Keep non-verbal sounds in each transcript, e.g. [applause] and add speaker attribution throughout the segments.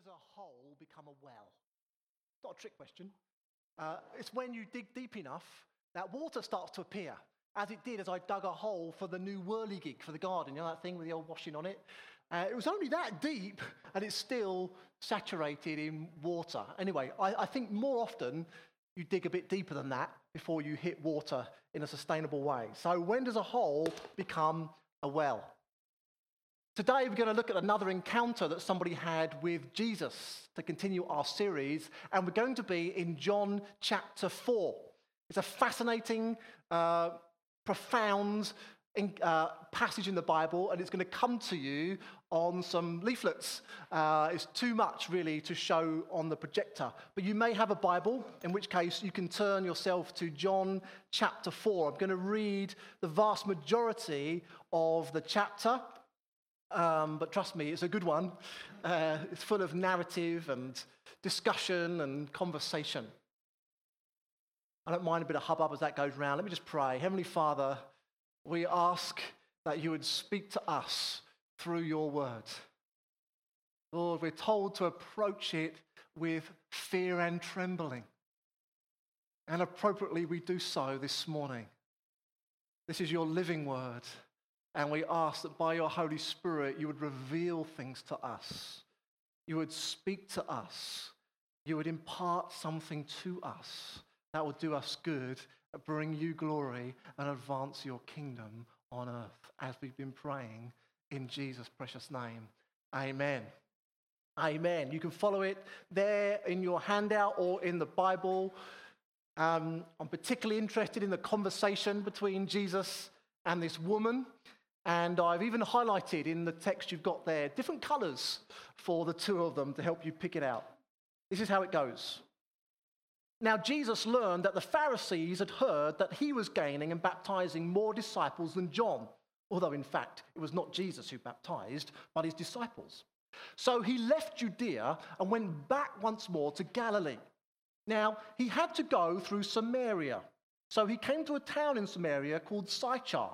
Speaker 1: does a hole become a well? Not a trick question. Uh, it's when you dig deep enough that water starts to appear, as it did as I dug a hole for the new whirligig for the garden. You know that thing with the old washing on it? Uh, it was only that deep, and it's still saturated in water. Anyway, I, I think more often you dig a bit deeper than that before you hit water in a sustainable way. So, when does a hole become a well? Today, we're going to look at another encounter that somebody had with Jesus to continue our series, and we're going to be in John chapter 4. It's a fascinating, uh, profound uh, passage in the Bible, and it's going to come to you on some leaflets. Uh, it's too much, really, to show on the projector. But you may have a Bible, in which case you can turn yourself to John chapter 4. I'm going to read the vast majority of the chapter. Um, but trust me, it's a good one. Uh, it's full of narrative and discussion and conversation. I don't mind a bit of hubbub as that goes round. Let me just pray. Heavenly Father, we ask that you would speak to us through your word. Lord, we're told to approach it with fear and trembling. And appropriately, we do so this morning. This is your living word. And we ask that by your Holy Spirit, you would reveal things to us. You would speak to us. You would impart something to us that would do us good, bring you glory, and advance your kingdom on earth as we've been praying in Jesus' precious name. Amen. Amen. You can follow it there in your handout or in the Bible. Um, I'm particularly interested in the conversation between Jesus and this woman. And I've even highlighted in the text you've got there different colors for the two of them to help you pick it out. This is how it goes. Now, Jesus learned that the Pharisees had heard that he was gaining and baptizing more disciples than John, although in fact it was not Jesus who baptized, but his disciples. So he left Judea and went back once more to Galilee. Now, he had to go through Samaria. So he came to a town in Samaria called Sychar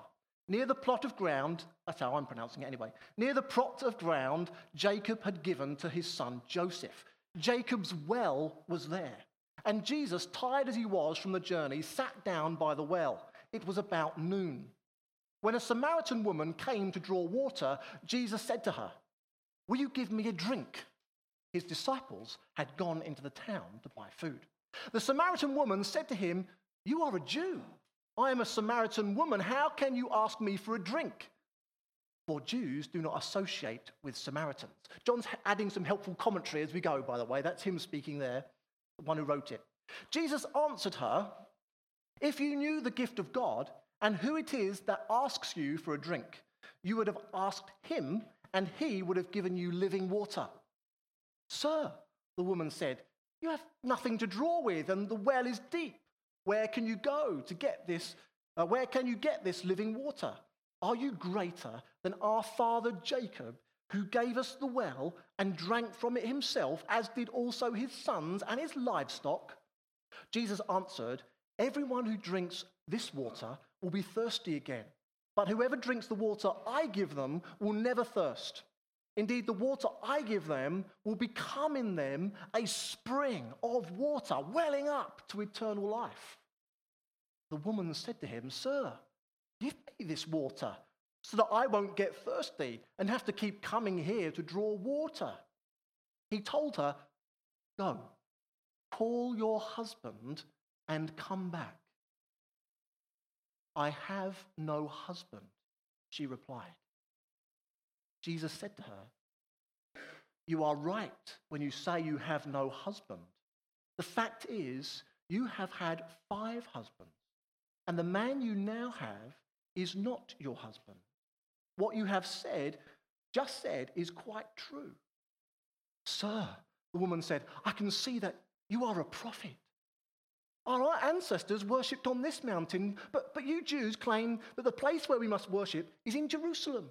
Speaker 1: Near the plot of ground, that's how I'm pronouncing it anyway, near the plot of ground Jacob had given to his son Joseph. Jacob's well was there. And Jesus, tired as he was from the journey, sat down by the well. It was about noon. When a Samaritan woman came to draw water, Jesus said to her, Will you give me a drink? His disciples had gone into the town to buy food. The Samaritan woman said to him, You are a Jew I am a Samaritan woman. How can you ask me for a drink? For Jews do not associate with Samaritans. John's adding some helpful commentary as we go, by the way. That's him speaking there, the one who wrote it. Jesus answered her, If you knew the gift of God and who it is that asks you for a drink, you would have asked him, and he would have given you living water. Sir, the woman said, You have nothing to draw with, and the well is deep. Where can you go to get this? Uh, where can you get this living water? Are you greater than our father Jacob, who gave us the well and drank from it himself, as did also his sons and his livestock? Jesus answered, Everyone who drinks this water will be thirsty again. But whoever drinks the water I give them will never thirst. Indeed, the water I give them will become in them a spring of water welling up to eternal life. The woman said to him, Sir, give me this water so that I won't get thirsty and have to keep coming here to draw water. He told her, Go, call your husband and come back. I have no husband, she replied. Jesus said to her, You are right when you say you have no husband. The fact is, you have had five husbands, and the man you now have is not your husband. What you have said, just said, is quite true. Sir, the woman said, I can see that you are a prophet. Our ancestors worshipped on this mountain, but, but you Jews claim that the place where we must worship is in Jerusalem.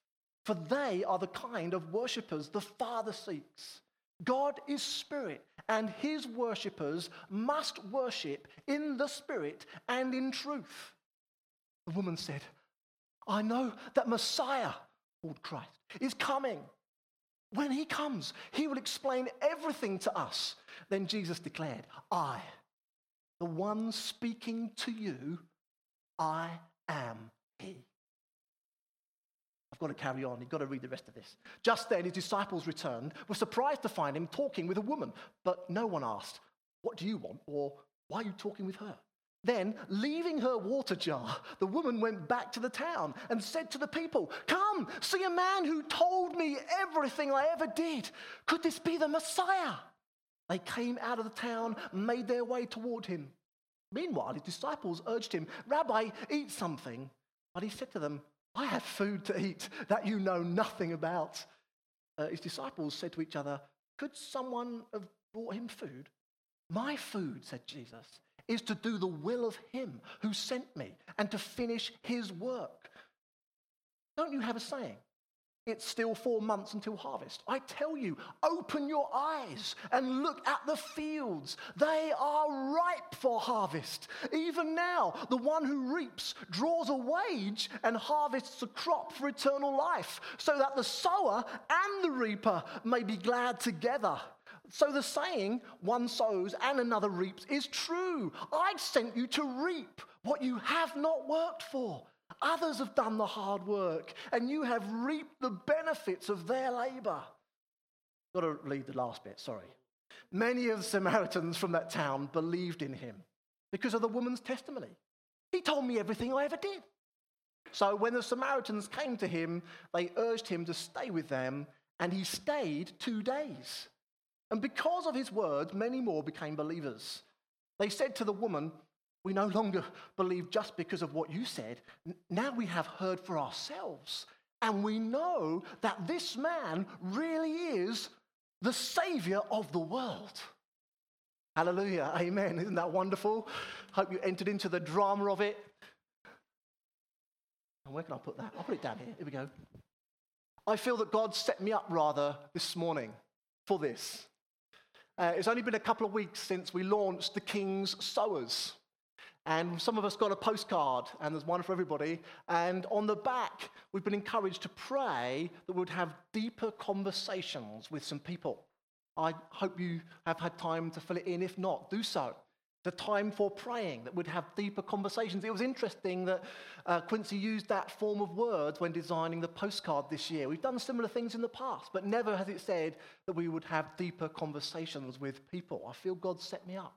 Speaker 1: For they are the kind of worshippers the Father seeks. God is Spirit, and his worshippers must worship in the Spirit and in truth. The woman said, I know that Messiah, called Christ, is coming. When he comes, he will explain everything to us. Then Jesus declared, I, the one speaking to you, I am he. Got to carry on. You've got to read the rest of this. Just then, his disciples returned, were surprised to find him talking with a woman, but no one asked, What do you want? or Why are you talking with her? Then, leaving her water jar, the woman went back to the town and said to the people, Come, see a man who told me everything I ever did. Could this be the Messiah? They came out of the town, made their way toward him. Meanwhile, his disciples urged him, Rabbi, eat something. But he said to them, I have food to eat that you know nothing about. Uh, his disciples said to each other, Could someone have brought him food? My food, said Jesus is to do the will of him who sent me and to finish his work. Don't you have a saying? It's still four months until harvest. I tell you, open your eyes and look at the fields. They are ripe for harvest. Even now, the one who reaps draws a wage and harvests a crop for eternal life, so that the sower and the reaper may be glad together. So the saying, one sows and another reaps, is true. I sent you to reap what you have not worked for. Others have done the hard work, and you have reaped the benefits of their labor. Got to read the last bit, sorry. Many of the Samaritans from that town believed in him because of the woman's testimony. He told me everything I ever did. So when the Samaritans came to him, they urged him to stay with them, and he stayed two days. And because of his words, many more became believers. They said to the woman, We no longer believe just because of what you said. Now we have heard for ourselves. And we know that this man really is the Savior of the world. Hallelujah. Amen. Isn't that wonderful? Hope you entered into the drama of it. And where can I put that? I'll put it down here. Here we go. I feel that God set me up rather this morning for this. Uh, it's only been a couple of weeks since we launched the King's Sowers. And some of us got a postcard, and there's one for everybody. And on the back, we've been encouraged to pray that we'd have deeper conversations with some people. I hope you have had time to fill it in. If not, do so the time for praying, that we'd have deeper conversations. It was interesting that uh, Quincy used that form of words when designing the postcard this year. We've done similar things in the past, but never has it said that we would have deeper conversations with people. I feel God set me up.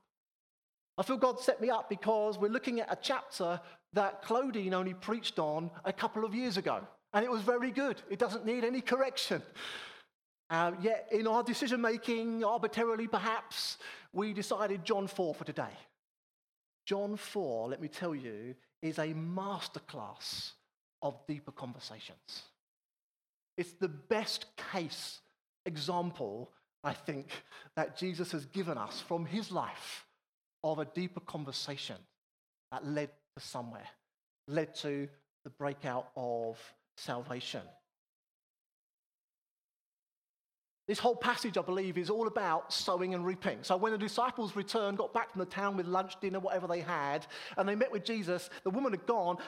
Speaker 1: I feel God set me up because we're looking at a chapter that Claudine only preached on a couple of years ago, and it was very good. It doesn't need any correction. Uh, yet, in our decision making, arbitrarily perhaps, we decided John 4 for today. John 4, let me tell you, is a masterclass of deeper conversations. It's the best case example, I think, that Jesus has given us from his life of a deeper conversation that led to somewhere, led to the breakout of salvation. This whole passage, I believe, is all about sowing and reaping. So when the disciples returned, got back from the town with lunch, dinner, whatever they had, and they met with Jesus, the woman had gone,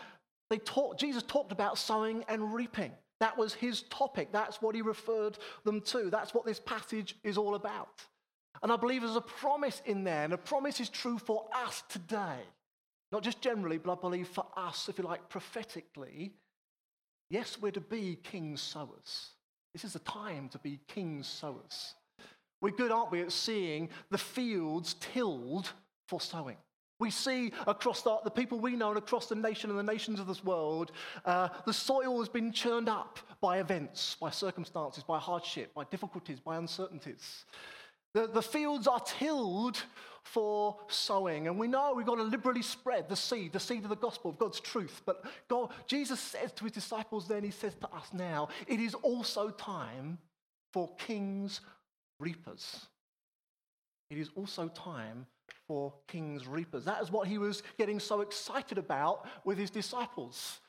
Speaker 1: they talked, Jesus talked about sowing and reaping. That was his topic. That's what he referred them to. That's what this passage is all about. And I believe there's a promise in there, and a promise is true for us today. Not just generally, but I believe for us, if you like, prophetically. Yes, we're to be king sowers. This is the time to be king sowers. We're good, aren't we, at seeing the fields tilled for sowing. We see across the, the, people we know and across the nation and the nations of this world, uh, the soil has been churned up by events, by circumstances, by hardship, by difficulties, by uncertainties. The, the fields are tilled for sowing. And we know we've got to liberally spread the seed, the seed of the gospel of God's truth. But God, Jesus says to his disciples then, he says to us now, it is also time for kings, reapers. It is also time for king's reapers. That is what he was getting so excited about with his disciples.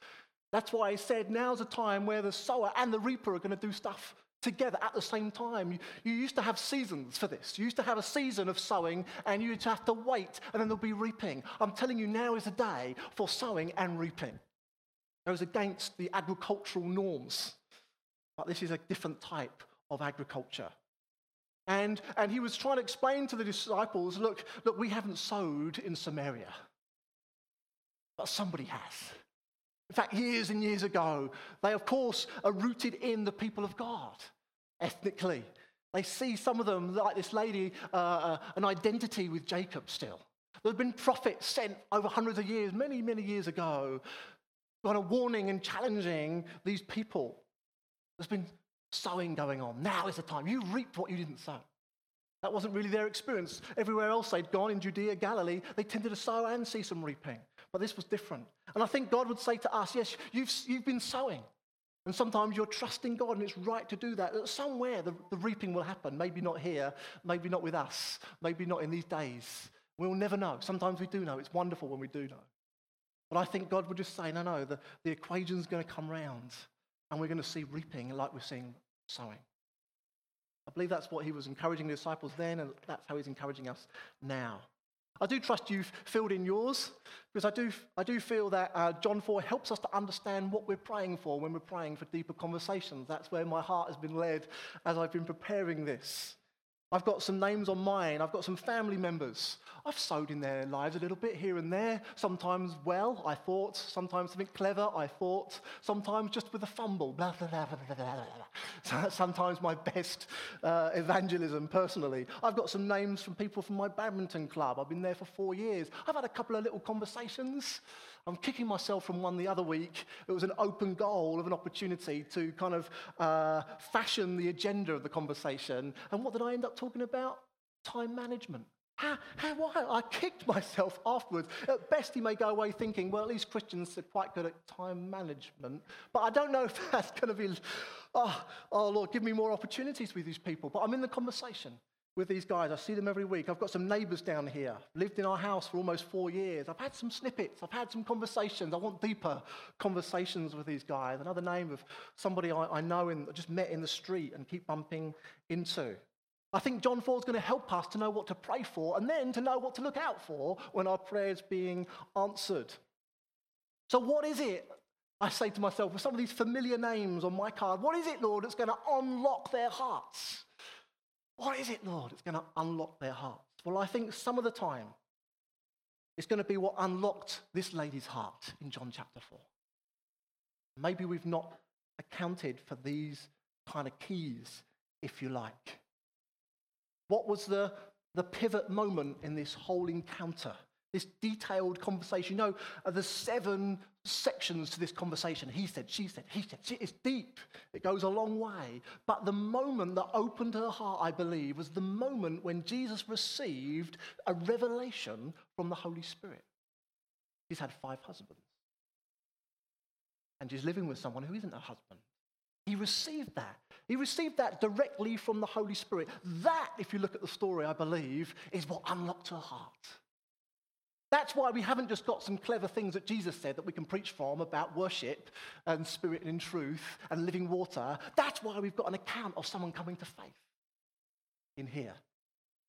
Speaker 1: That's why he said, Now's a time where the sower and the reaper are going to do stuff together at the same time. You, you, used to have seasons for this. You used to have a season of sowing and you'd have to wait and then there'll be reaping. I'm telling you, now is a day for sowing and reaping. It was against the agricultural norms. But this is a different type of agriculture. And, and he was trying to explain to the disciples look, look, we haven't sowed in Samaria, but somebody has. In fact, years and years ago, they, of course, are rooted in the people of God ethnically. They see some of them, like this lady, uh, uh, an identity with Jacob still. There have been prophets sent over hundreds of years, many, many years ago, kind of warning and challenging these people. There's been sowing going on. Now is the time. You reaped what you didn't sow. That wasn't really their experience. Everywhere else they'd gone in Judea, Galilee, they tended to sow and see some reaping. But this was different. And I think God would say to us, yes, you've, you've been sowing. And sometimes you're trusting God, and it's right to do that. somewhere the, the reaping will happen. Maybe not here, maybe not with us, maybe not in these days. We'll never know. Sometimes we do know. It's wonderful when we do know. But I think God would just say, no, no, the, the equation's going to come round, and we're going to see reaping like we're seeing sowing. I believe that's what he was encouraging the disciples then, and that's how he's encouraging us now. I do trust you've filled in yours because I do, I do feel that uh, John 4 helps us to understand what we're praying for when we're praying for deeper conversations. That's where my heart has been led as I've been preparing this. I've got some names on mine. I've got some family members. I've sowed in their lives a little bit here and there. Sometimes well, I thought. Sometimes something clever, I thought. Sometimes just with a fumble. Blah, blah, blah, blah, blah. [laughs] Sometimes my best uh, evangelism personally. I've got some names from people from my badminton club. I've been there for four years. I've had a couple of little conversations. I'm kicking myself from one the other week. It was an open goal of an opportunity to kind of uh, fashion the agenda of the conversation. And what did I end up talking about? Time management. How, how, why? I kicked [laughs] myself afterwards. At best, he may go away thinking, well, at least Christians are quite good at time management. But I don't know [laughs] if that's going to be, oh, oh, Lord, give me more opportunities with these people. But I'm in the conversation with these guys. I see them every week. I've got some neighbors down here, lived in our house for almost four years. I've had some snippets, I've had some conversations. I want deeper conversations with these guys. Another name of somebody I, I know and just met in the street and keep bumping into. I think John 4 is going to help us to know what to pray for and then to know what to look out for when our prayer's being answered. So, what is it? I say to myself, with some of these familiar names on my card, what is it, Lord, that's going to unlock their hearts? What is it, Lord? It's going to unlock their hearts. Well, I think some of the time it's going to be what unlocked this lady's heart in John chapter 4. Maybe we've not accounted for these kind of keys, if you like. What was the, the pivot moment in this whole encounter? This detailed conversation. You know, uh, there's seven sections to this conversation. He said, she said, he said. It's deep. It goes a long way. But the moment that opened her heart, I believe, was the moment when Jesus received a revelation from the Holy Spirit. He's had five husbands. And she's living with someone who isn't her husband. He received that. He received that directly from the Holy Spirit. That, if you look at the story, I believe, is what unlocked her heart. That's why we haven't just got some clever things that Jesus said that we can preach from about worship and spirit and truth and living water. That's why we've got an account of someone coming to faith in here.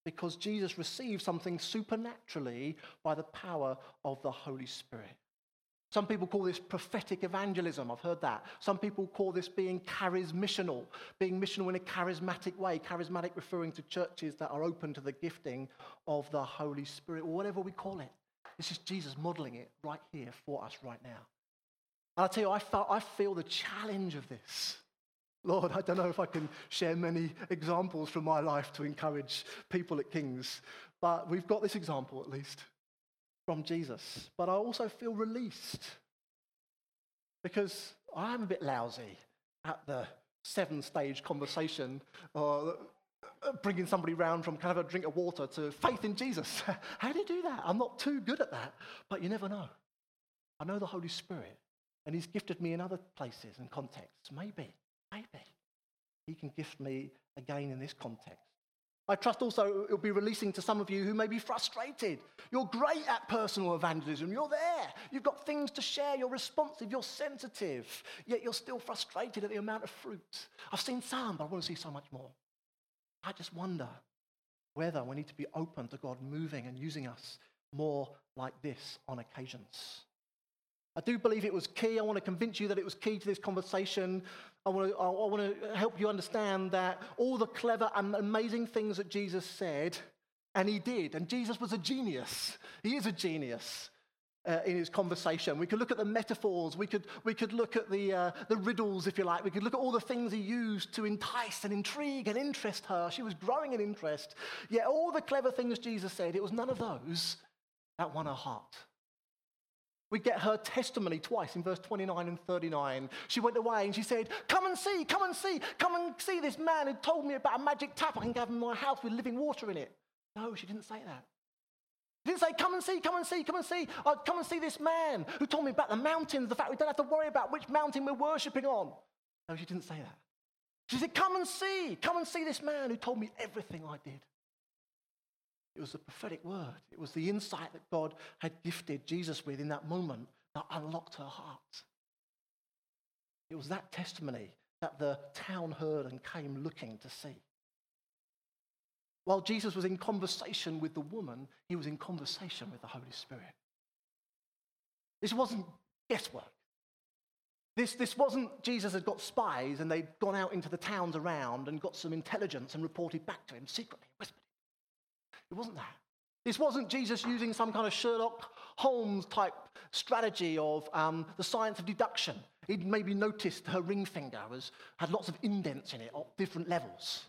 Speaker 1: Because Jesus received something supernaturally by the power of the Holy Spirit. Some people call this prophetic evangelism. I've heard that. Some people call this being charismissional, being missional in a charismatic way. Charismatic referring to churches that are open to the gifting of the Holy Spirit, or whatever we call it. This is Jesus modeling it right here for us right now. And I'll tell you, I, felt, I feel the challenge of this. Lord, I don't know if I can share many examples from my life to encourage people at King's, but we've got this example at least from Jesus. But I also feel released because I'm a bit lousy at the seven stage conversation Uh, bringing somebody round from kind of a drink of water to faith in Jesus. [laughs] How do you do that? I'm not too good at that, but you never know. I know the Holy Spirit, and He's gifted me in other places and contexts. Maybe, maybe He can gift me again in this context. I trust also it'll be releasing to some of you who may be frustrated. You're great at personal evangelism. You're there. You've got things to share. You're responsive. You're sensitive. Yet you're still frustrated at the amount of fruit. I've seen some, but I want to see so much more. I just wonder whether we need to be open to God moving and using us more like this on occasions. I do believe it was key. I want to convince you that it was key to this conversation. I want to, I want to help you understand that all the clever and amazing things that Jesus said, and he did, and Jesus was a genius. He is a genius. Uh, in his conversation. We could look at the metaphors, we could, we could look at the, uh, the riddles, if you like. We could look at all the things he used to entice and intrigue and interest her. She was growing in interest. Yet, all the clever things Jesus said, it was none of those that won her heart. We get her testimony twice in verse 29 and 39. She went away and she said, Come and see, come and see, come and see this man who told me about a magic tap I can have in my house with living water in it. No, she didn't say that. She didn't say, Come and see, come and see, come and see. Oh, come and see this man who told me about the mountains, the fact we don't have to worry about which mountain we're worshipping on. No, she didn't say that. She said, Come and see, come and see this man who told me everything I did. It was the prophetic word. It was the insight that God had gifted Jesus with in that moment that unlocked her heart. It was that testimony that the town heard and came looking to see. While Jesus was in conversation with the woman, he was in conversation with the Holy Spirit. This wasn't guesswork. This, this wasn't Jesus had got spies and they'd gone out into the towns around and got some intelligence and reported back to him secretly, whispered it wasn't that. This wasn't Jesus using some kind of Sherlock Holmes type strategy of um, the science of deduction. He'd maybe noticed her ring finger was, had lots of indents in it at different levels.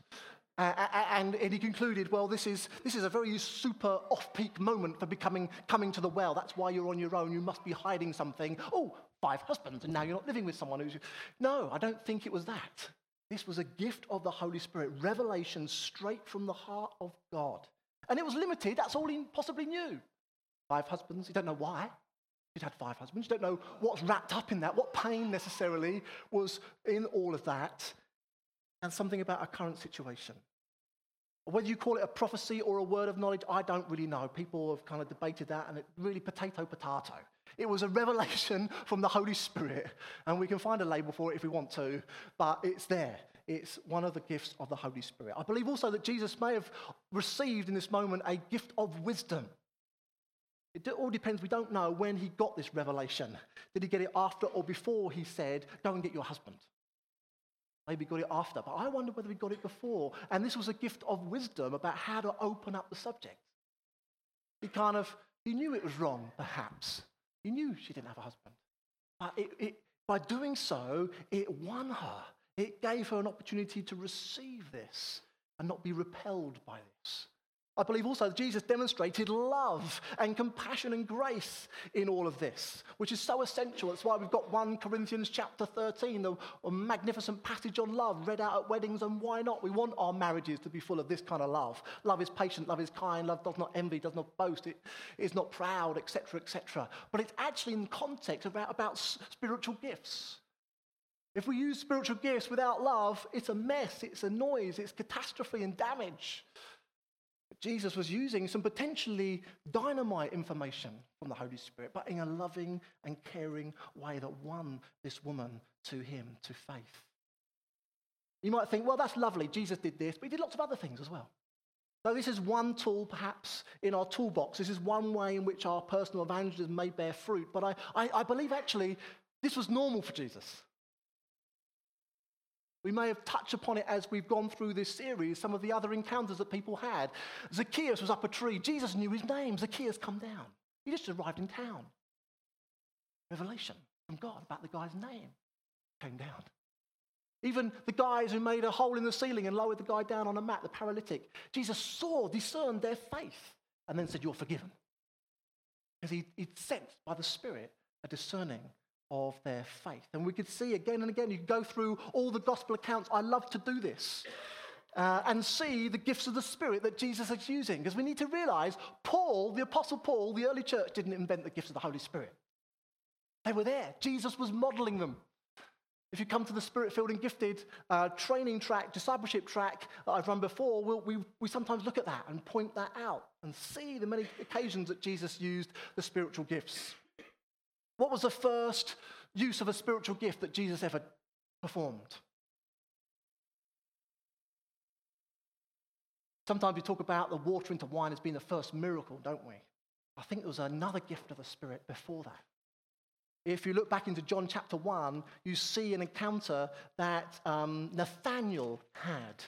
Speaker 1: Uh, and, and, he concluded, well, this is, this is a very super off-peak moment for becoming, coming to the well. That's why you're on your own. You must be hiding something. Oh, five husbands, and now you're not living with someone who's... No, I don't think it was that. This was a gift of the Holy Spirit, revelation straight from the heart of God. And it was limited. That's all he possibly knew. Five husbands. You don't know why. He'd had five husbands. You don't know what's wrapped up in that, what pain necessarily was in all of that, and something about our current situation. Whether you call it a prophecy or a word of knowledge, I don't really know. People have kind of debated that, and it really potato potato. It was a revelation [laughs] from the Holy Spirit, and we can find a label for it if we want to, but it's there. It's one of the gifts of the Holy Spirit. I believe also that Jesus may have received in this moment a gift of wisdom. It all depends. We don't know when he got this revelation. Did he get it after or before he said, Go and get your husband? Maybe got it after, but I wonder whether he got it before. And this was a gift of wisdom about how to open up the subject. He kind of, he knew it was wrong, perhaps. He knew she didn't have a husband. But it, it, by doing so, it won her. It gave her an opportunity to receive this and not be repelled by this. I believe also that Jesus demonstrated love and compassion and grace in all of this, which is so essential. That's why we've got 1 Corinthians chapter 13, the magnificent passage on love read out at weddings, and why not? We want our marriages to be full of this kind of love. Love is patient, love is kind, love does not envy, does not boast, it is not proud, etc., etc. But it's actually in context about, about spiritual gifts. If we use spiritual gifts without love, it's a mess, it's a noise, it's catastrophe and damage. Jesus was using some potentially dynamite information from the Holy Spirit, but in a loving and caring way that won this woman to him, to faith. You might think, well, that's lovely. Jesus did this, but he did lots of other things as well. So, this is one tool, perhaps, in our toolbox. This is one way in which our personal evangelism may bear fruit. But I, I, I believe actually this was normal for Jesus. We may have touched upon it as we've gone through this series, some of the other encounters that people had. Zacchaeus was up a tree. Jesus knew his name. Zacchaeus, come down. He just arrived in town. Revelation from God about the guy's name came down. Even the guys who made a hole in the ceiling and lowered the guy down on a mat, the paralytic, Jesus saw, discerned their faith, and then said, You're forgiven. Because he, he'd sensed by the Spirit a discerning of their faith. And we could see again and again, you go through all the gospel accounts. I love to do this. Uh, and see the gifts of the Spirit that Jesus is using. Because we need to realize Paul, the Apostle Paul, the early church didn't invent the gifts of the Holy Spirit. They were there. Jesus was modeling them. If you come to the Spirit filled and gifted uh, training track, discipleship track that I've run before, we'll, we, we sometimes look at that and point that out and see the many occasions that Jesus used the spiritual gifts. What was the first use of a spiritual gift that Jesus ever performed? Sometimes we talk about the water into wine as being the first miracle, don't we? I think there was another gift of the Spirit before that. If you look back into John chapter 1, you see an encounter that um, Nathaniel had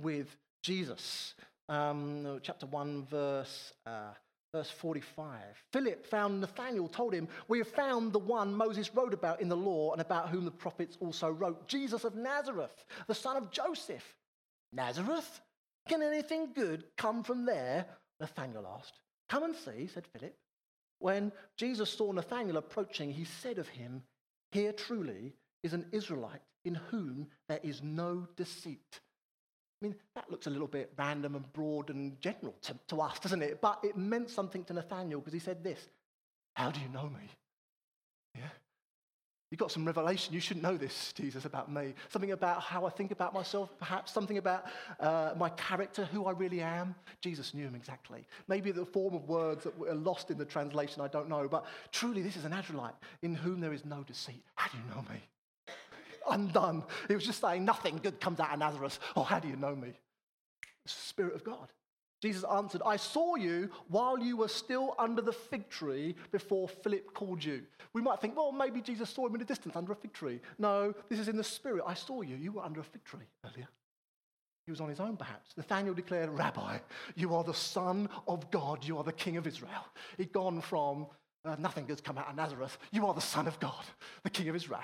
Speaker 1: with Jesus. Um, chapter 1, verse, uh, verse 45. Philip found Nathaniel, told him, We have found the one Moses wrote about in the law and about whom the prophets also wrote, Jesus of Nazareth, the son of Joseph. Nazareth? Can anything good come from there? Nathaniel asked. Come and see, said Philip. When Jesus saw Nathanael approaching, he said of him, Here truly is an Israelite in whom there is no deceit. I mean, that looks a little bit random and broad and general to, to us, doesn't it? But it meant something to Nathaniel because he said this How do you know me? Yeah. You've got some revelation. You should know this, Jesus, about me. Something about how I think about myself, perhaps. Something about uh, my character, who I really am. Jesus knew him exactly. Maybe the form of words that were lost in the translation, I don't know. But truly, this is an Israelite in whom there is no deceit. How do you know me? Undone. He was just saying, nothing good comes out of Nazareth. Oh, how do you know me? It's the Spirit of God. Jesus answered, I saw you while you were still under the fig tree before Philip called you. We might think, well, maybe Jesus saw him in the distance under a fig tree. No, this is in the spirit. I saw you. You were under a fig tree earlier. He was on his own, perhaps. Nathanael declared, Rabbi, you are the Son of God. You are the King of Israel. He'd gone from uh, nothing has come out of Nazareth. You are the Son of God, the King of Israel,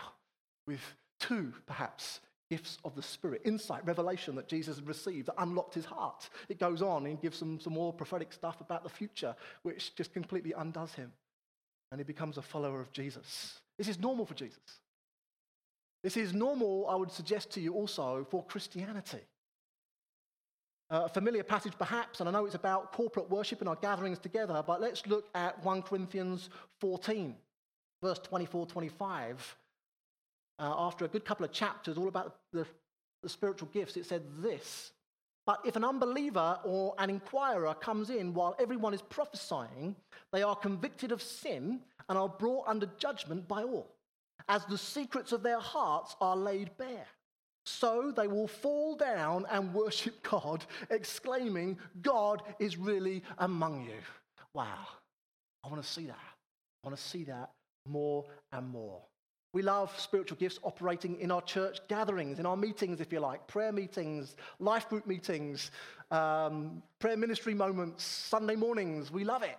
Speaker 1: with two, perhaps, gifts of the Spirit, insight, revelation that Jesus received that unlocked his heart. It goes on and gives some, some more prophetic stuff about the future, which just completely undoes him. And he becomes a follower of Jesus. This is normal for Jesus. This is normal, I would suggest to you also, for Christianity. A familiar passage, perhaps, and I know it's about corporate worship and our gatherings together, but let's look at 1 Corinthians 14, verse 24 25 uh, after a good couple of chapters all about the, the spiritual gifts, it said this. But if an unbeliever or an inquirer comes in while everyone is prophesying, they are convicted of sin and are brought under judgment by all, as the secrets of their hearts are laid bare. So they will fall down and worship [laughs] God, exclaiming, God is really among you. Wow. I want to see that. I want to see that more and more. We love spiritual gifts operating in our church gatherings, in our meetings, if you like, prayer meetings, life group meetings, um, prayer ministry moments, Sunday mornings. We love it.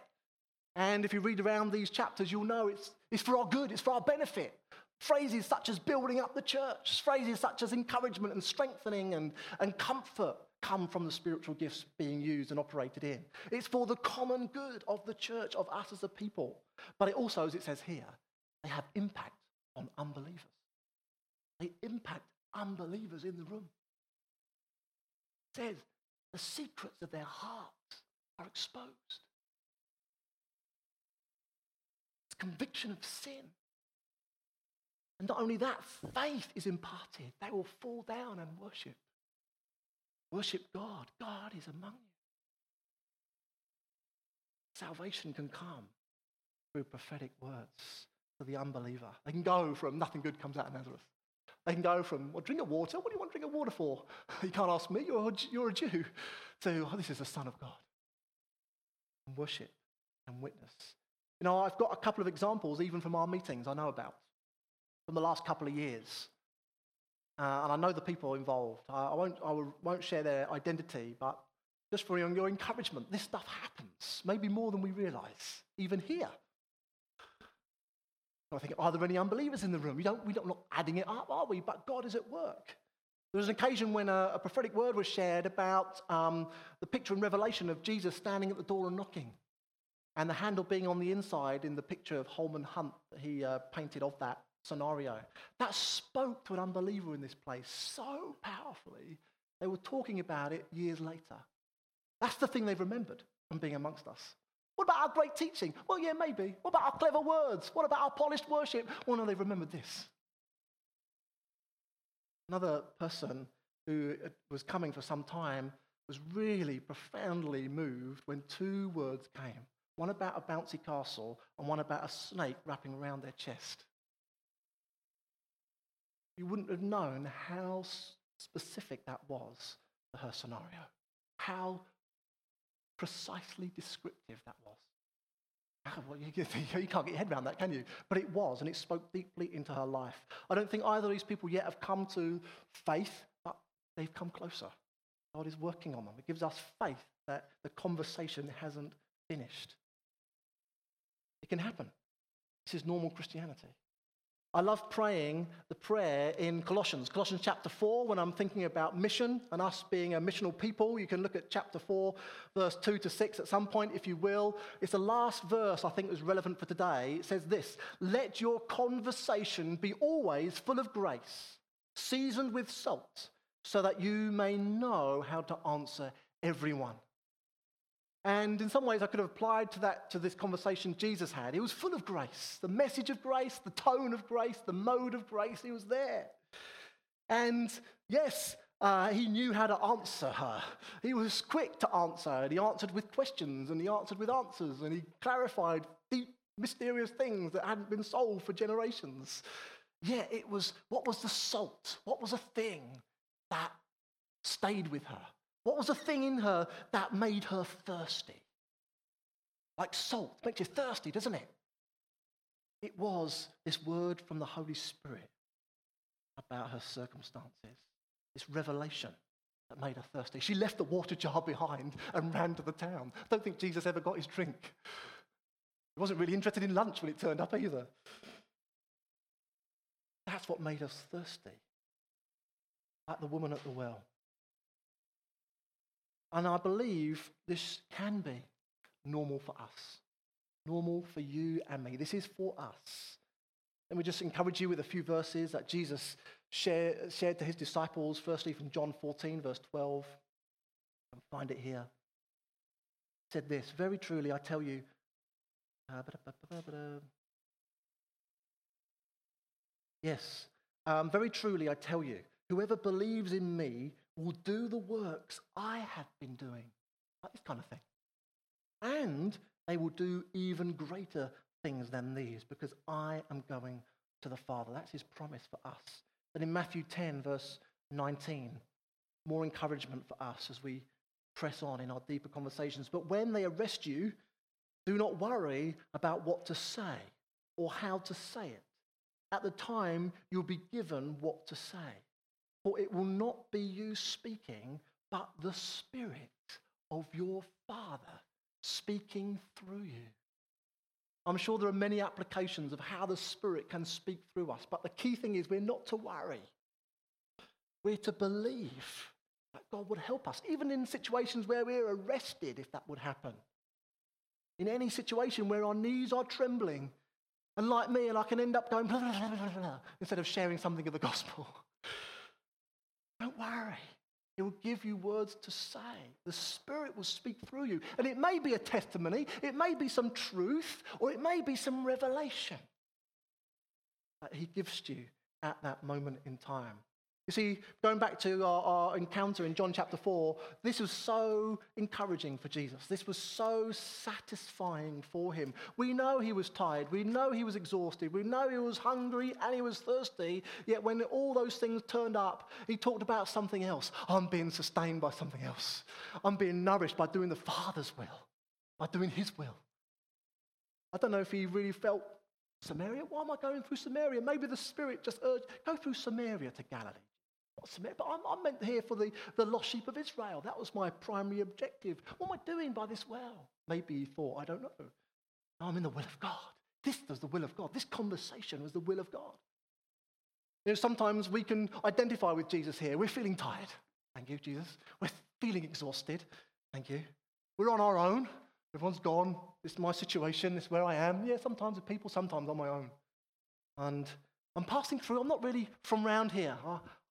Speaker 1: And if you read around these chapters, you'll know it's, it's for our good, it's for our benefit. Phrases such as building up the church, phrases such as encouragement and strengthening and, and comfort come from the spiritual gifts being used and operated in. It's for the common good of the church, of us as a people. But it also, as it says here, they have impact on unbelievers. They impact unbelievers in the room. It says the secrets of their hearts are exposed. It's conviction of sin. And not only that, faith is imparted. They will fall down and worship. Worship God. God is among you. Salvation can come through prophetic words for the unbeliever. They can go from nothing good comes out of Nazareth. They can go from, well, drink of water. What do you want to drink of water for? [laughs] You can't ask me. You're a, you're a Jew. [laughs] To, oh, this is the Son of God. And worship and witness. You know, I've got a couple of examples, even from our meetings, I know about, from the last couple of years. Uh, and I know the people involved. I, I, won't, I won't share their identity, but just for your, your encouragement, this stuff happens, maybe more than we realize, even here. I think, are there any unbelievers in the room? We don't, we're not adding it up, are we? But God is at work. There was an occasion when a, a prophetic word was shared about um, the picture in Revelation of Jesus standing at the door and knocking, and the handle being on the inside in the picture of Holman Hunt that he uh, painted of that scenario. That spoke to an unbeliever in this place so powerfully, they were talking about it years later. That's the thing they've remembered from being amongst us. What about our great teaching? Well, yeah, maybe. What about our clever words? What about our polished worship? Well, no, they remembered this. Another person who uh, was coming for some time was really profoundly moved when two words came one about a bouncy castle and one about a snake wrapping around their chest. You wouldn't have known how specific that was for her scenario, how precisely descriptive that was. Ah, well, you, [laughs] you can't get your head around that, can you? But it was, and it spoke deeply into her life. I don't think either of these people yet have come to faith, but they've come closer. God is working on them. It gives us faith that the conversation hasn't finished. It can happen. This is normal Christianity. I love praying the prayer in Colossians, Colossians chapter 4, when I'm thinking about mission and us being a missional people. You can look at chapter 4, verse 2 to 6 at some point, if you will. It's the last verse I think is relevant for today. It says this Let your conversation be always full of grace, seasoned with salt, so that you may know how to answer everyone. And in some ways, I could have applied to that to this conversation Jesus had. It was full of grace, the message of grace, the tone of grace, the mode of grace. He was there. And yes, uh, he knew how to answer her. He was quick to answer, and he answered with questions, and he answered with answers, and he clarified deep, mysterious things that hadn't been solved for generations. Yeah, it was what was the salt? What was a thing that stayed with her? What was the thing in her that made her thirsty? Like salt makes you thirsty, doesn't it? It was this word from the Holy Spirit about her circumstances, this revelation that made her thirsty. She left the water jar behind and ran to the town. I don't think Jesus ever got his drink. He wasn't really interested in lunch when it turned up either. That's what made us thirsty. Like the woman at the well. And I believe this can be normal for us, normal for you and me. This is for us. Let me just encourage you with a few verses that Jesus share, shared to his disciples, firstly from John 14, verse 12. And find it here. He said this Very truly, I tell you, uh, yes, um, very truly, I tell you, whoever believes in me will do the works I have been doing. Like this kind of thing. And they will do even greater things than these because I am going to the Father. That's his promise for us. And in Matthew 10, verse 19, more encouragement for us as we press on in our deeper conversations. But when they arrest you, do not worry about what to say or how to say it. At the time, you'll be given what to say. For it will not be you speaking, but the Spirit of your Father speaking through you. I'm sure there are many applications of how the Spirit can speak through us, but the key thing is we're not to worry. We're to believe that God would help us, even in situations where we're arrested, if that would happen. In any situation where our knees are trembling, and like me, and I can end up going blah, [laughs] blah, blah, instead of sharing something of the gospel. Don't worry. He will give you words to say. The Spirit will speak through you. And it may be a testimony, it may be some truth, or it may be some revelation that He gives to you at that moment in time. You see, going back to our, our, encounter in John chapter 4, this was so encouraging for Jesus. This was so satisfying for him. We know he was tired. We know he was exhausted. We know he was hungry and he was thirsty. Yet when all those things turned up, he talked about something else. I'm being sustained by something else. I'm being nourished by doing the Father's will, by doing his will. I don't know if he really felt Samaria. Why am I going through Samaria? Maybe the Spirit just urged, go through Samaria to Galilee. But I'm, I'm meant here for the, the lost sheep of Israel. That was my primary objective. What am I doing by this well? Maybe he thought, I don't know. I'm in the will of God. This was the will of God. This conversation was the will of God. You know, sometimes we can identify with Jesus here. We're feeling tired. Thank you, Jesus. We're feeling exhausted. Thank you. We're on our own. Everyone's gone. This is my situation. This is where I am. Yeah, sometimes with people, sometimes on my own. And I'm passing through. I'm not really from around here.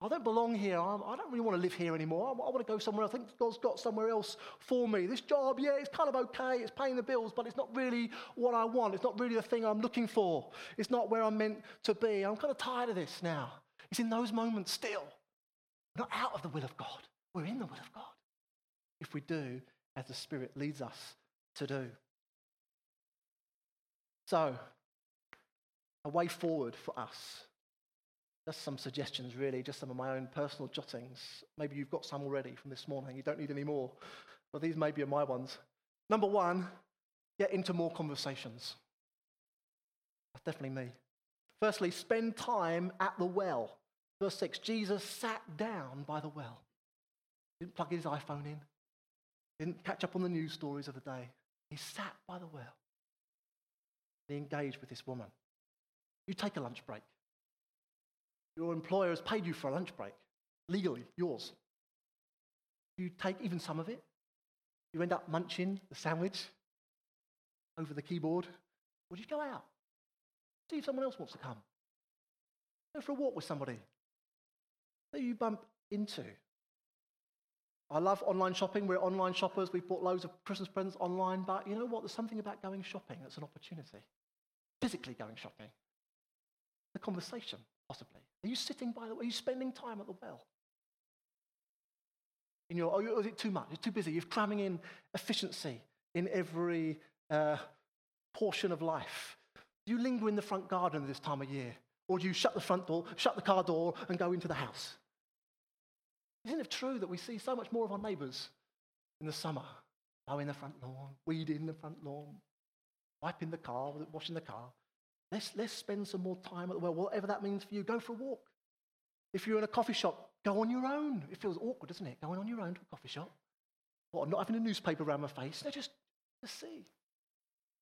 Speaker 1: I don't belong here. I, don't really want to live here anymore. I, I want to go somewhere. I think God's got somewhere else for me. This job, yeah, it's kind of okay. It's paying the bills, but it's not really what I want. It's not really the thing I'm looking for. It's not where I'm meant to be. I'm kind of tired of this now. It's in those moments still We're not out of the will of God. We're in the will of God. If we do as the Spirit leads us to do. So, a way forward for us. Just some suggestions, really, just some of my own personal jottings. Maybe you've got some already from this morning. You don't need any more. But these maybe are my ones. Number one, get into more conversations. That's definitely me. Firstly, spend time at the well. Verse 6 Jesus sat down by the well. Didn't plug his iPhone in, didn't catch up on the news stories of the day. He sat by the well. He engaged with this woman. You take a lunch break. Your employer has paid you for a lunch break, legally, yours. You take even some of it. You end up munching the sandwich over the keyboard. Or you go out? See if someone else wants to come. Go for a walk with somebody that you bump into. I love online shopping. We're online shoppers. We've bought loads of Christmas presents online. But you know what? There's something about going shopping that's an opportunity. Physically going shopping. The conversation, possibly. Are you sitting by the way? Are you spending time at the well? In your, or is it too much? It's too busy. You're cramming in efficiency in every uh, portion of life. Do you linger in the front garden this time of year? Or do you shut the front door, shut the car door, and go into the house? Isn't it true that we see so much more of our neighbours in the summer? Mowing the front lawn, weeding the front lawn, wiping the car, washing the car. Let's, let's spend some more time at the well, whatever that means for you. Go for a walk. If you're in a coffee shop, go on your own. It feels awkward, doesn't it? Going on your own to a coffee shop. What, not having a newspaper around my face? No, just, just see.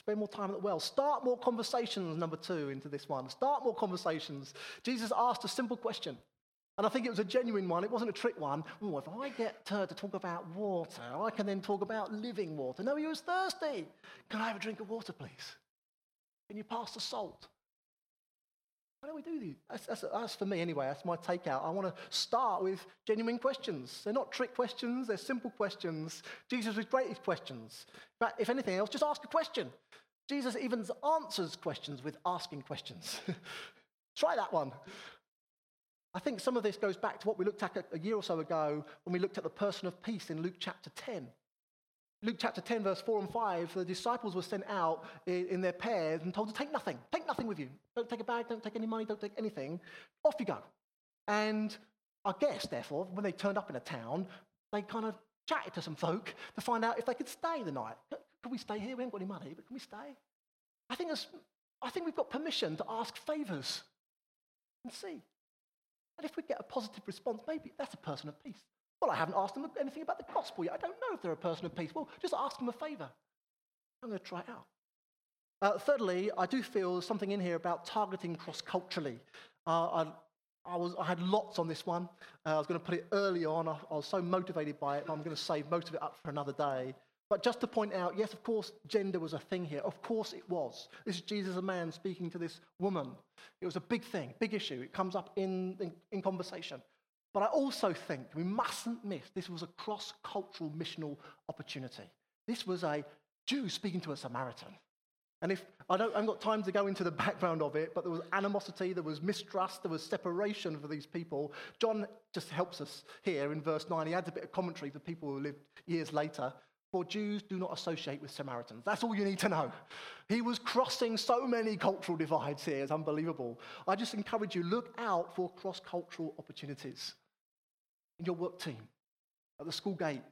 Speaker 1: Spend more time at the well. Start more conversations, number two, into this one. Start more conversations. Jesus asked a simple question. And I think it was a genuine one. It wasn't a trick one. Oh, if I get her to talk about water, I can then talk about living water. No, he was thirsty. Can I have a drink of water, please? Can you pass the salt? Why don't we do these? That's, that's, that's, for me anyway. That's my takeout. I want to start with genuine questions. They're not trick questions, they're simple questions. Jesus was great with questions. But if anything else, just ask a question. Jesus even answers questions with asking questions. [laughs] Try that one. I think some of this goes back to what we looked at a year or so ago when we looked at the person of peace in Luke chapter 10. Luke chapter 10, verse 4 and 5, the disciples were sent out in, their pairs and told to take nothing. Take nothing with you. Don't take a bag, don't take any money, don't take anything. Off you go. And I guess, therefore, when they turned up in a town, they kind of chatted to some folk to find out if they could stay the night. Can we stay here? We haven't got any money, but can we stay? I think, I think we've got permission to ask favours and see. And if we get a positive response, maybe that's a person of peace. Well, I haven't asked them anything about the gospel yet. I don't know if they're a person of peace. Well, just ask them a favor. I'm going to try it out. Uh, thirdly, I do feel something in here about targeting cross culturally. Uh, I, I, was, I had lots on this one. Uh, I was going to put it early on. I, I was so motivated by it, I'm going to save most of it up for another day. But just to point out, yes, of course, gender was a thing here. Of course it was. This is Jesus, a man, speaking to this woman. It was a big thing, big issue. It comes up in, in, in conversation. But I also think we mustn't miss this was a cross cultural missional opportunity. This was a Jew speaking to a Samaritan. And if I, don't, I haven't got time to go into the [laughs] background of it, but there was animosity, there was mistrust, there was separation for these people. John just helps us here in verse 9. He adds a bit of commentary for people who lived years later. For Jews do not associate with Samaritans. That's all you need to know. He was crossing so many cultural divides here. It's unbelievable. I just encourage you look out for cross cultural opportunities in your work team, at the school gate,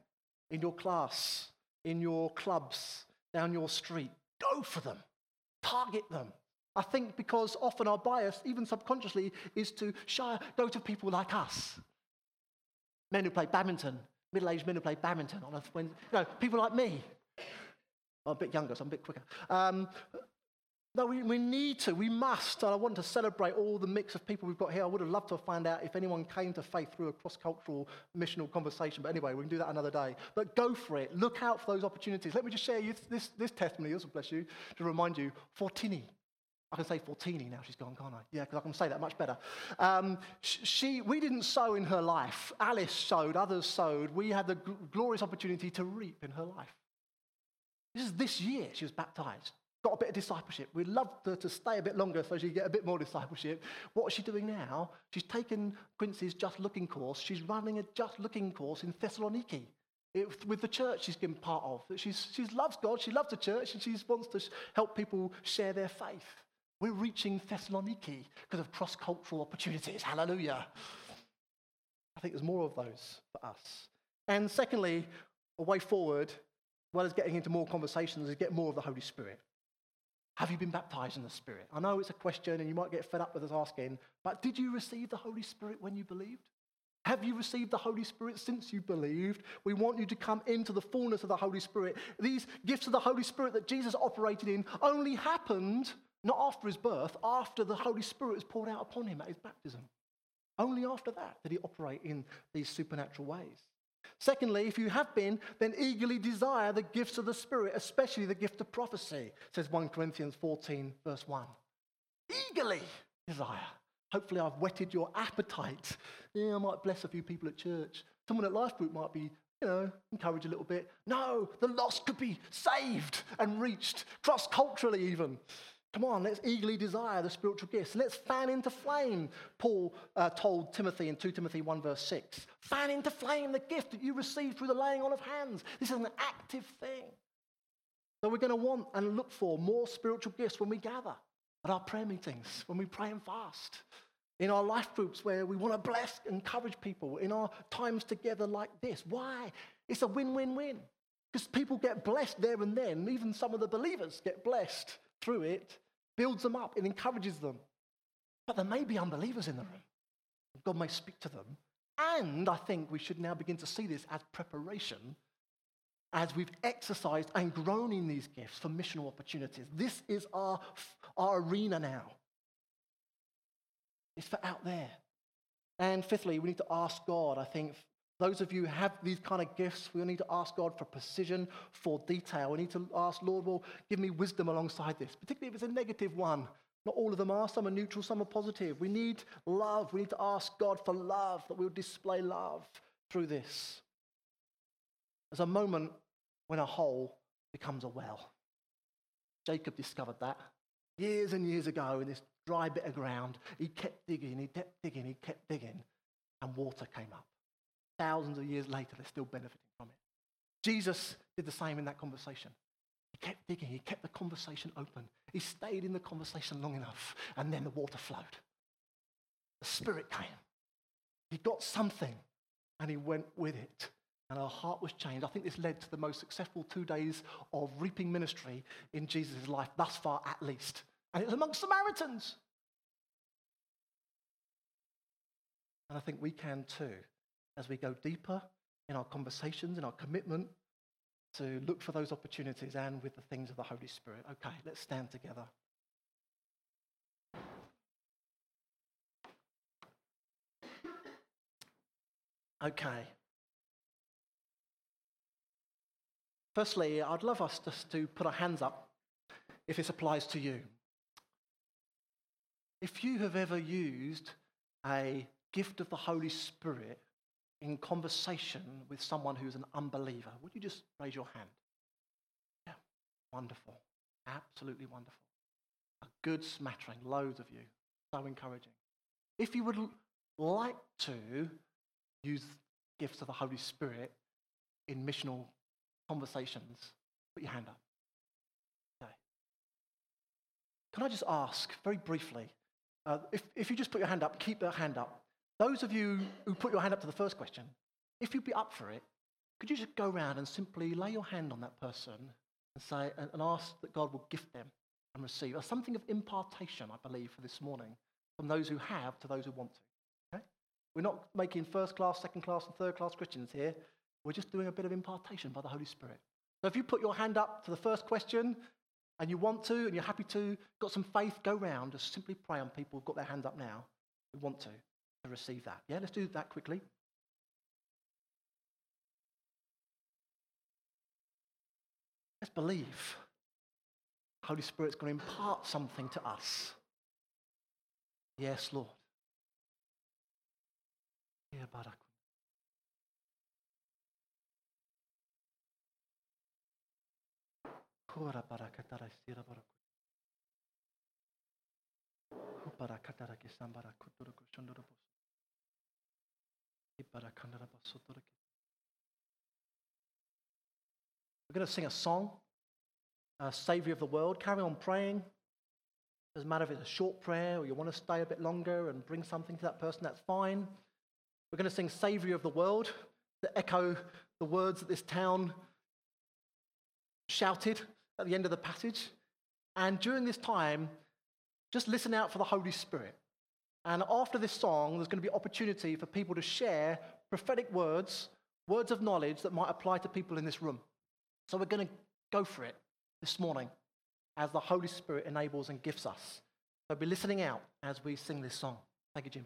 Speaker 1: in your class, in your clubs, down your street. Go for them, target them. I think because often our bias, even subconsciously, is to shy, go to people like us. Men who play badminton, middle-aged men who play badminton on a Wednesday. No, people like me. I'm a bit younger, so I'm a bit quicker. Um, no, we, we need to, we must. And I want to celebrate all the mix of people we've got here. I would have loved to find out if anyone came to faith through a cross cultural missional conversation. But anyway, we can do that another day. But go for it. Look out for those opportunities. Let me just share you this, this testimony, also bless you, to remind you Fortini. I can say Fortini now, she's gone, can't I? Yeah, because I can say that much better. Um, she, we didn't sow in her life. Alice sowed, others sowed. We had the glorious opportunity to reap in her life. This is this year she was baptized. got a bit of discipleship. We'd love her to stay a bit longer so she get a bit more discipleship. What is she doing now? She's taken Quincy's Just Looking course. She's running a Just Looking course in Thessaloniki it, with the church she's been part of. She's, she loves God, she loves the church, and she wants to help people share their faith. We're reaching Thessaloniki because of cross cultural opportunities. Hallelujah. I think there's more of those for us. And secondly, a way forward, as well as getting into more conversations, is get more of the Holy Spirit. Have you been baptized in the Spirit? I know it's a question and you might get fed up with us asking, but did you receive the Holy Spirit when you believed? Have you received the Holy Spirit since you believed? We want you to come into the fullness of the Holy Spirit. These gifts of the Holy Spirit that Jesus operated in only happened not after his birth, after the Holy Spirit was poured out upon him at his baptism. Only after that did he operate in these supernatural ways. Secondly, if you have been, then eagerly desire the gifts of the Spirit, especially the gift of prophecy, says 1 Corinthians 14, verse 1. Eagerly desire. Hopefully, I've whetted your appetite. Yeah, I might bless a few people at church. Someone at Life Group might be, you know, encourage a little bit. No, the lost could be saved and reached, cross culturally even. Come on, let's eagerly desire the spiritual gifts. Let's fan into flame, Paul uh, told Timothy in 2 Timothy 1, verse 6. Fan into flame the gift that you received through the laying on of hands. This is an active thing. So we're going to want and look for more spiritual gifts when we gather at our prayer meetings, when we pray and fast, in our life groups where we want to bless, and encourage people, in our times together like this. Why? It's a win win win. Because people get blessed there and then. Even some of the believers get blessed through it, builds them up, it encourages them. But there may be unbelievers in the room. God may speak to them. And I think we should now begin to see this as preparation as we've exercised and grown in these gifts for missional opportunities. This is our, our arena now. It's for out there. And fifthly, we need to ask God, I think, those of you who have these kind of gifts, we need to ask God for precision, for detail. We need to ask, Lord, well, give me wisdom alongside this, particularly if it's a negative one. Not all of them are. Some are neutral, some are positive. We need love. We need to ask God for love, that we'll display love through this. There's a moment when a hole becomes a well. Jacob discovered that years and years ago in this dry bit of ground. He kept digging, he kept digging, he kept digging, and water came up. Thousands of years later, they're still benefiting from it. Jesus did the same in that conversation. He kept digging, he kept the conversation open. He stayed in the conversation long enough, and then the water flowed. The Spirit came. He got something, and he went with it and our heart was changed. I think this led to the most successful two days of reaping ministry in Jesus' life, thus far at least. And it was amongst Samaritans. And I think we can too, as we go deeper in our conversations, in our commitment to look for those opportunities and with the things of the Holy Spirit. Okay, let's stand together. Okay. Firstly, I'd love us just to put our hands up if this applies to you. If you have ever used a gift of the Holy Spirit in conversation with someone who's an unbeliever, would you just raise your hand? Yeah, wonderful. Absolutely wonderful. A good smattering, loads of you. So encouraging. If you would like to use gifts of the Holy Spirit in missional conversations, put your hand up. Okay. Can I just ask very briefly? Uh, if, if you just put your hand up, keep your hand up. Those of you who put your hand up to the first question, if you'd be up for it, could you just go around and simply lay your hand on that person and say and, ask that God will gift them and receive? Or something of impartation, I believe, for this morning, from those who have to those who want to. Okay? We're not making first class, second class, and third class Christians here. We're just doing a bit of impartation by the Holy Spirit. So if you put your hand up to the first question and you want to and you're happy to, got some faith, go round, just simply pray on people who've got their hand up now who want to, receive that. Yeah, let's do that quickly. Let's believe. Holy Spirit's going to impart something to us. Yes, Lord. Yeah. We're going to sing a song, uh, Savior of the World. Carry on praying. Doesn't matter if it's a short prayer or you want to stay a bit longer and bring something to that person, that's fine. We're going to sing Savior of the World to echo the words that this town shouted at the end of the passage. And during this time, just listen out for the Holy Spirit. And after this song, there's going to be opportunity for people to share prophetic words, words of knowledge that might apply to people in this room. So we're going to go for it this morning as the Holy Spirit enables and gifts us. So be listening out as we sing this song. Thank you, Jim.